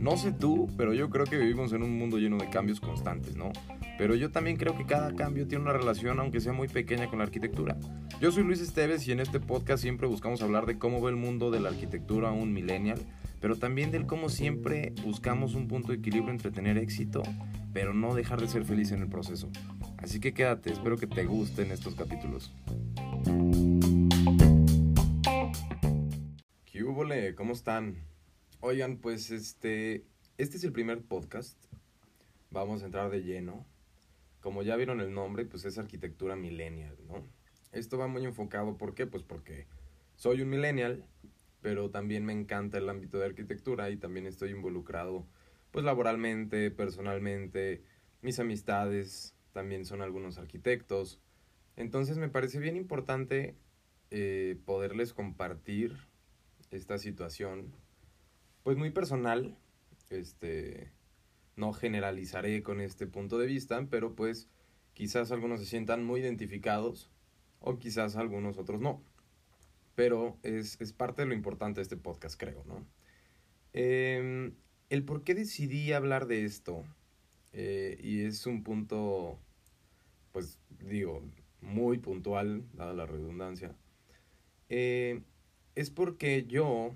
No sé tú, pero yo creo que vivimos en un mundo lleno de cambios constantes, ¿no? Pero yo también creo que cada cambio tiene una relación, aunque sea muy pequeña, con la arquitectura. Yo soy Luis Esteves y en este podcast siempre buscamos hablar de cómo ve el mundo de la arquitectura un millennial, pero también del cómo siempre buscamos un punto de equilibrio entre tener éxito, pero no dejar de ser feliz en el proceso. Así que quédate, espero que te gusten estos capítulos. ¿Qué hubo, ¿Cómo están? Oigan, pues este, este es el primer podcast. Vamos a entrar de lleno. Como ya vieron el nombre, pues es arquitectura millennial, ¿no? Esto va muy enfocado, ¿por qué? Pues porque soy un millennial, pero también me encanta el ámbito de arquitectura y también estoy involucrado, pues laboralmente, personalmente, mis amistades también son algunos arquitectos. Entonces me parece bien importante eh, poderles compartir esta situación pues muy personal, este, no generalizaré con este punto de vista, pero pues quizás algunos se sientan muy identificados o quizás algunos otros no. Pero es, parte de lo importante de este podcast, creo, ¿no? Em, el por qué decidí hablar de esto, eh, y es un punto, pues digo, muy puntual, dada la redundancia, eh, es porque yo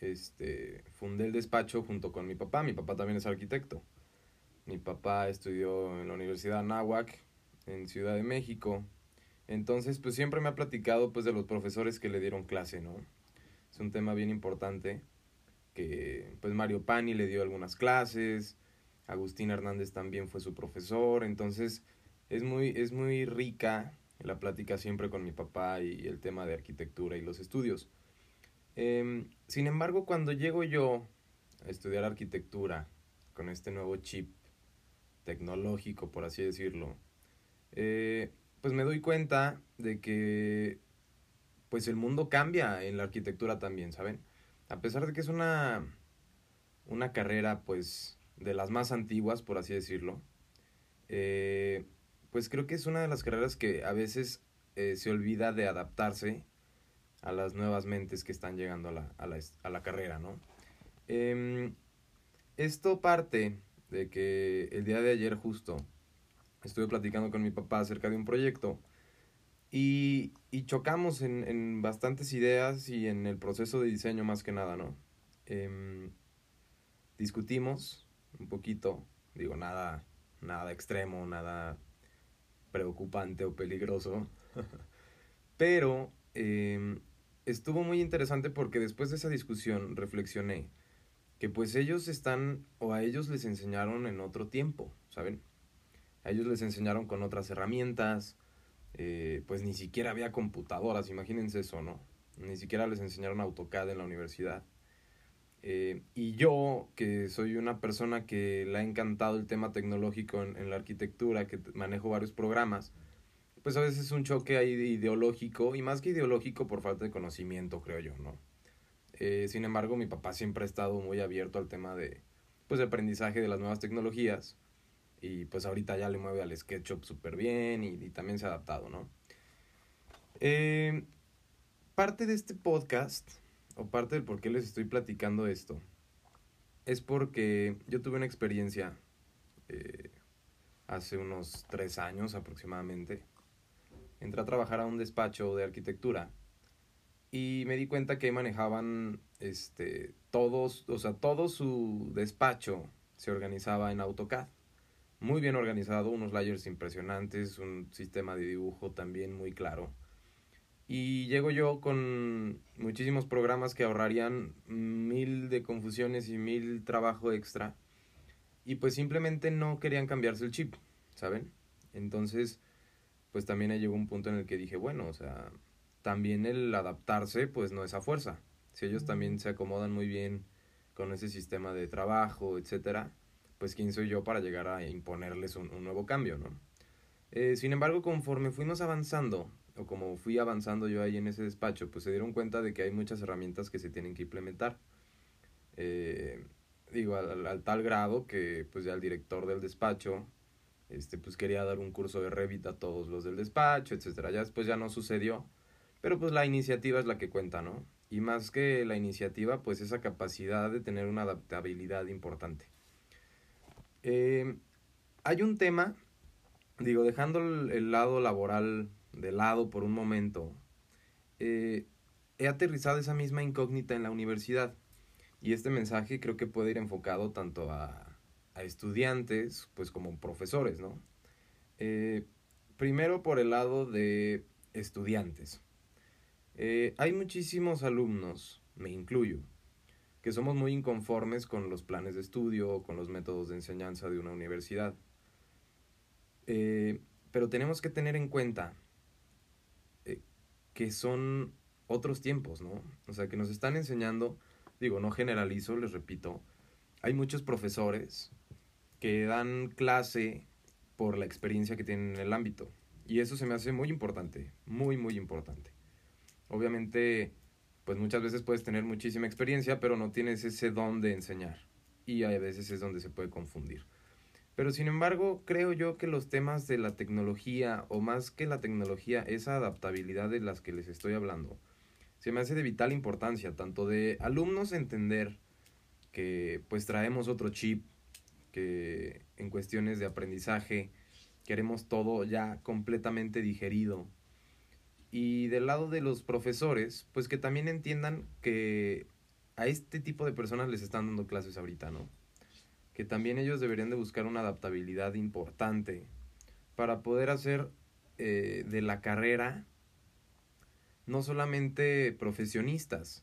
este, fundé el despacho junto con mi papá. Mi papá también es arquitecto. Mi papá estudió en la Universidad Anáhuac, en Ciudad de México. Entonces, pues siempre me ha platicado pues de los profesores que le dieron clase, ¿no? Es un tema bien importante que pues Mario Pani le dio algunas clases, Agustín Hernández también fue su profesor, entonces es muy es muy rica la plática siempre con mi papá y el tema de arquitectura y los estudios. Em, sin embargo, cuando llego yo a estudiar arquitectura con este nuevo chip tecnológico, por así decirlo, eh, pues me doy cuenta de que pues el mundo cambia en la arquitectura también, ¿saben? A pesar de que es una, una carrera pues de las más antiguas, por así decirlo, eh, pues creo que es una de las carreras que a veces eh, se olvida de adaptarse a las nuevas mentes que están llegando a la, a la, a la carrera, ¿no? Em, esto parte de que el día de ayer justo estuve platicando con mi papá acerca de un proyecto y, y chocamos en, en, bastantes ideas y en el proceso de diseño más que nada, ¿no? Em, discutimos un poquito, digo, nada, nada extremo, nada preocupante o peligroso, pero em, estuvo muy interesante porque después de esa discusión reflexioné que pues ellos están o a ellos les enseñaron en otro tiempo, ¿saben? A ellos les enseñaron con otras herramientas, eh, pues ni siquiera había computadoras, imagínense eso, ¿no? Ni siquiera les enseñaron AutoCAD en la universidad. Eh, y yo, que soy una persona que le ha encantado el tema tecnológico en, en la arquitectura, que manejo varios programas, pues a veces es un choque ahí ideológico, y más que ideológico por falta de conocimiento, creo yo, ¿no? Eh, sin embargo, mi papá siempre ha estado muy abierto al tema de, pues, aprendizaje de las nuevas tecnologías, y pues ahorita ya le mueve al SketchUp súper bien, y, también se ha adaptado, ¿no? Eh, parte de este podcast, o parte del por qué les estoy platicando esto, es porque yo tuve una experiencia eh, hace unos tres años aproximadamente, entré a trabajar a un despacho de arquitectura y me di cuenta que manejaban este todos, o sea, todo su despacho se organizaba en AutoCAD. Muy bien organizado, unos layers impresionantes, un sistema de dibujo también muy claro. Y llego yo con muchísimos programas que ahorrarían mil de confusiones y mil trabajo extra. Y pues simplemente no querían cambiarse el chip, ¿saben? Entonces pues también llegó un punto en el que dije, bueno, o sea, también el adaptarse, pues no es a fuerza. Si ellos también se acomodan muy bien con ese sistema de trabajo, etcétera, pues quién soy yo para llegar a imponerles un, nuevo cambio, ¿no? Eh, sin embargo, conforme fuimos avanzando, o como fui avanzando yo ahí en ese despacho, pues se dieron cuenta de que hay muchas herramientas que se tienen que implementar. Eh, digo, al, al, tal grado que pues ya el director del despacho este, pues quería dar un curso de Revit a todos los del despacho, etcétera. Ya después ya no sucedió, pero pues la iniciativa es la que cuenta, ¿no? Y más que la iniciativa, pues esa capacidad de tener una adaptabilidad importante. Eh, hay un tema, digo, dejando el, lado laboral de lado por un momento, eh, he aterrizado esa misma incógnita en la universidad. Y este mensaje creo que puede ir enfocado tanto a, a estudiantes, pues como profesores, ¿no? Eh, primero por el lado de estudiantes. Eh, hay muchísimos alumnos, me incluyo, que somos muy inconformes con los planes de estudio o con los métodos de enseñanza de una universidad. Eh, pero tenemos que tener en cuenta que son otros tiempos, ¿no? O sea, que nos están enseñando, digo, no generalizo, les repito, hay muchos profesores que dan clase por la experiencia que tienen en el ámbito. Y eso se me hace muy importante, muy, muy importante. Obviamente, pues muchas veces puedes tener muchísima experiencia, pero no tienes ese don de enseñar. Y a veces es donde se puede confundir. Pero sin embargo, creo yo que los temas de la tecnología, o más que la tecnología, esa adaptabilidad de las que les estoy hablando, se me hace de vital importancia, tanto de alumnos entender que pues traemos otro chip, que en cuestiones de aprendizaje queremos todo ya completamente digerido. Y del lado de los profesores, pues que también entiendan que a este tipo de personas les están dando clases ahorita, ¿no? Que también ellos deberían de buscar una adaptabilidad importante para poder hacer eh, de la carrera no solamente profesionistas,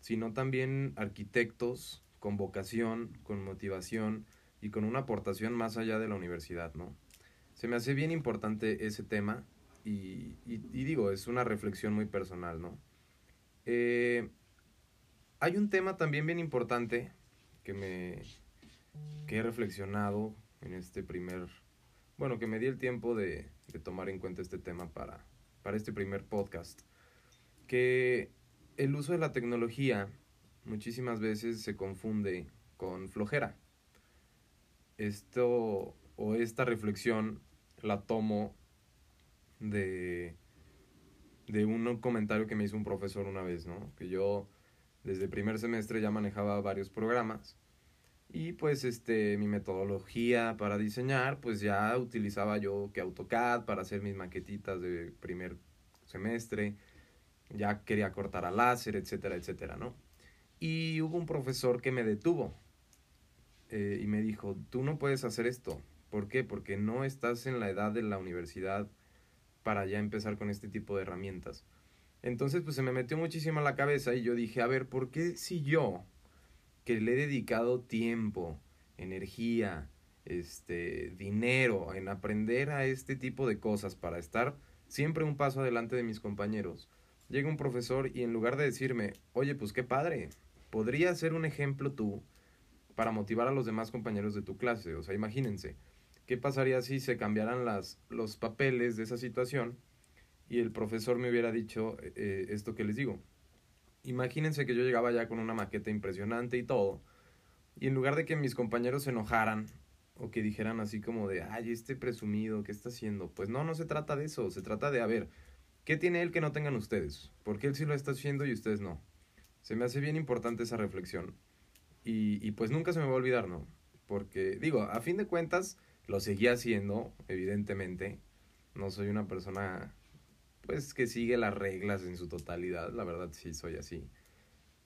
sino también arquitectos con vocación, con motivación, y con una aportación más allá de la universidad, ¿no? Se me hace bien importante ese tema y, digo, es una reflexión muy personal, ¿no? Eh, hay un tema también bien importante que me que he reflexionado en este primer, bueno, que me di el tiempo de, de tomar en cuenta este tema para, para este primer podcast, que el uso de la tecnología muchísimas veces se confunde con flojera esto o esta reflexión la tomo de, de un comentario que me hizo un profesor una vez, ¿no? Que yo desde primer semestre ya manejaba varios programas y pues este mi metodología para diseñar pues ya utilizaba yo que AutoCAD para hacer mis maquetitas de primer semestre ya quería cortar a láser etcétera etcétera no y hubo un profesor que me detuvo eh, y me dijo, tú no puedes hacer esto. ¿Por qué? Porque no estás en la edad de la universidad para ya empezar con este tipo de herramientas. Entonces, pues se me metió muchísimo a la cabeza y yo dije, a ver, ¿por qué si yo, que le he dedicado tiempo, energía, este, dinero en aprender a este tipo de cosas para estar siempre un paso adelante de mis compañeros, llega un profesor y en lugar de decirme, oye, pues qué padre, podría ser un ejemplo tú para motivar a los demás compañeros de tu clase. O sea, imagínense, ¿qué pasaría si se cambiaran las, los papeles de esa situación y el profesor me hubiera dicho eh, eh, esto que les digo? Imagínense que yo llegaba ya con una maqueta impresionante y todo, y en lugar de que mis compañeros se enojaran o que dijeran así como de, ay, este presumido, ¿qué está haciendo? Pues no, no se trata de eso, se trata de, a ver, ¿qué tiene él que no tengan ustedes? Porque él sí lo está haciendo y ustedes no. Se me hace bien importante esa reflexión. Y, pues nunca se me va a olvidar, ¿no? Porque, digo, a fin de cuentas, lo seguía haciendo, evidentemente. No soy una persona, pues, que sigue las reglas en su totalidad. La verdad, sí soy así.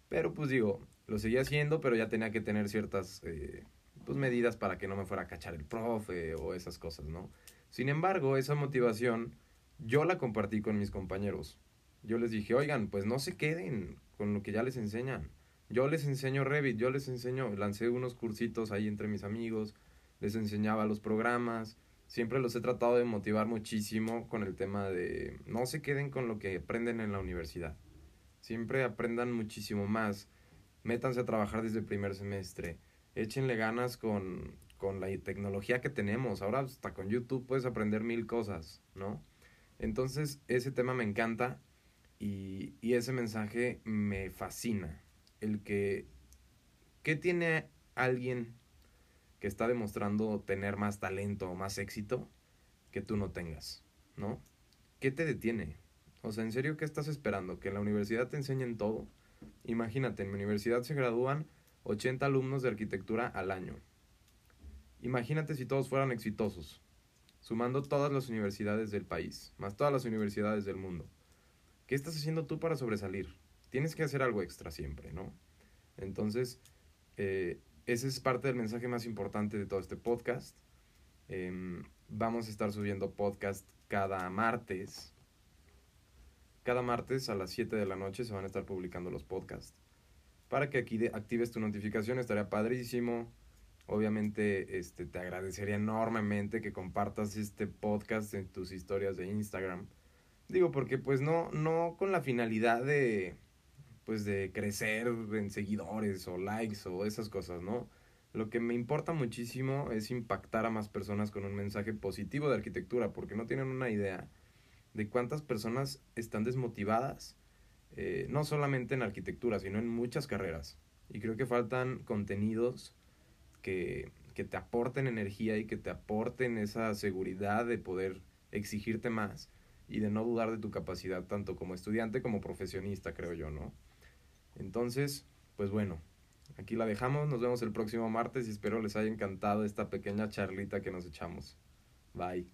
Pero, pues, digo, lo seguía haciendo, pero ya tenía que tener ciertas, eh, pues, medidas para que no me fuera a cachar el profe o esas cosas, ¿no? Sin embargo, esa motivación yo la compartí con mis compañeros. Yo les dije, oigan, pues no se queden con lo que ya les enseñan yo les enseño Revit, yo les enseño, lancé unos cursitos ahí entre mis amigos, les enseñaba los programas, siempre los he tratado de motivar muchísimo con el tema de no se queden con lo que aprenden en la universidad. Siempre aprendan muchísimo más. Métanse a trabajar desde el primer semestre. Échenle ganas con, con la tecnología que tenemos. Ahora hasta con YouTube puedes aprender mil cosas, ¿no? Entonces ese tema me encanta y, y ese mensaje me fascina el que, ¿qué tiene alguien que está demostrando tener más talento o más éxito que tú no tengas? ¿No? ¿Qué te detiene? O sea, ¿en serio qué estás esperando? ¿Que en la universidad te enseñen todo? Imagínate, en mi universidad se gradúan 80 alumnos de arquitectura al año. Imagínate si todos fueran exitosos, sumando todas las universidades del país, más todas las universidades del mundo. ¿Qué estás haciendo tú para sobresalir? Tienes que hacer algo extra siempre, ¿no? Entonces, eh, ese es parte del mensaje más importante de todo este podcast. Em, vamos a estar subiendo podcast cada martes. Cada martes a las 7 de la noche se van a estar publicando los podcasts. Para que aquí actives tu notificación, estaría padrísimo. Obviamente este, te agradecería enormemente que compartas este podcast en tus historias de Instagram. Digo, porque pues no, no con la finalidad de, pues de crecer en seguidores o likes o esas cosas, ¿no? Lo que me importa muchísimo es impactar a más personas con un mensaje positivo de arquitectura, porque no tienen una idea de cuántas personas están desmotivadas, eh, no solamente en arquitectura, sino en muchas carreras. Y creo que faltan contenidos que, que te aporten energía y que te aporten esa seguridad de poder exigirte más y de no dudar de tu capacidad tanto como estudiante como profesionista, creo yo, ¿no? Entonces, pues bueno, Aquí la dejamos, nos vemos el próximo martes y espero les haya encantado esta pequeña charlita que nos echamos. Bye.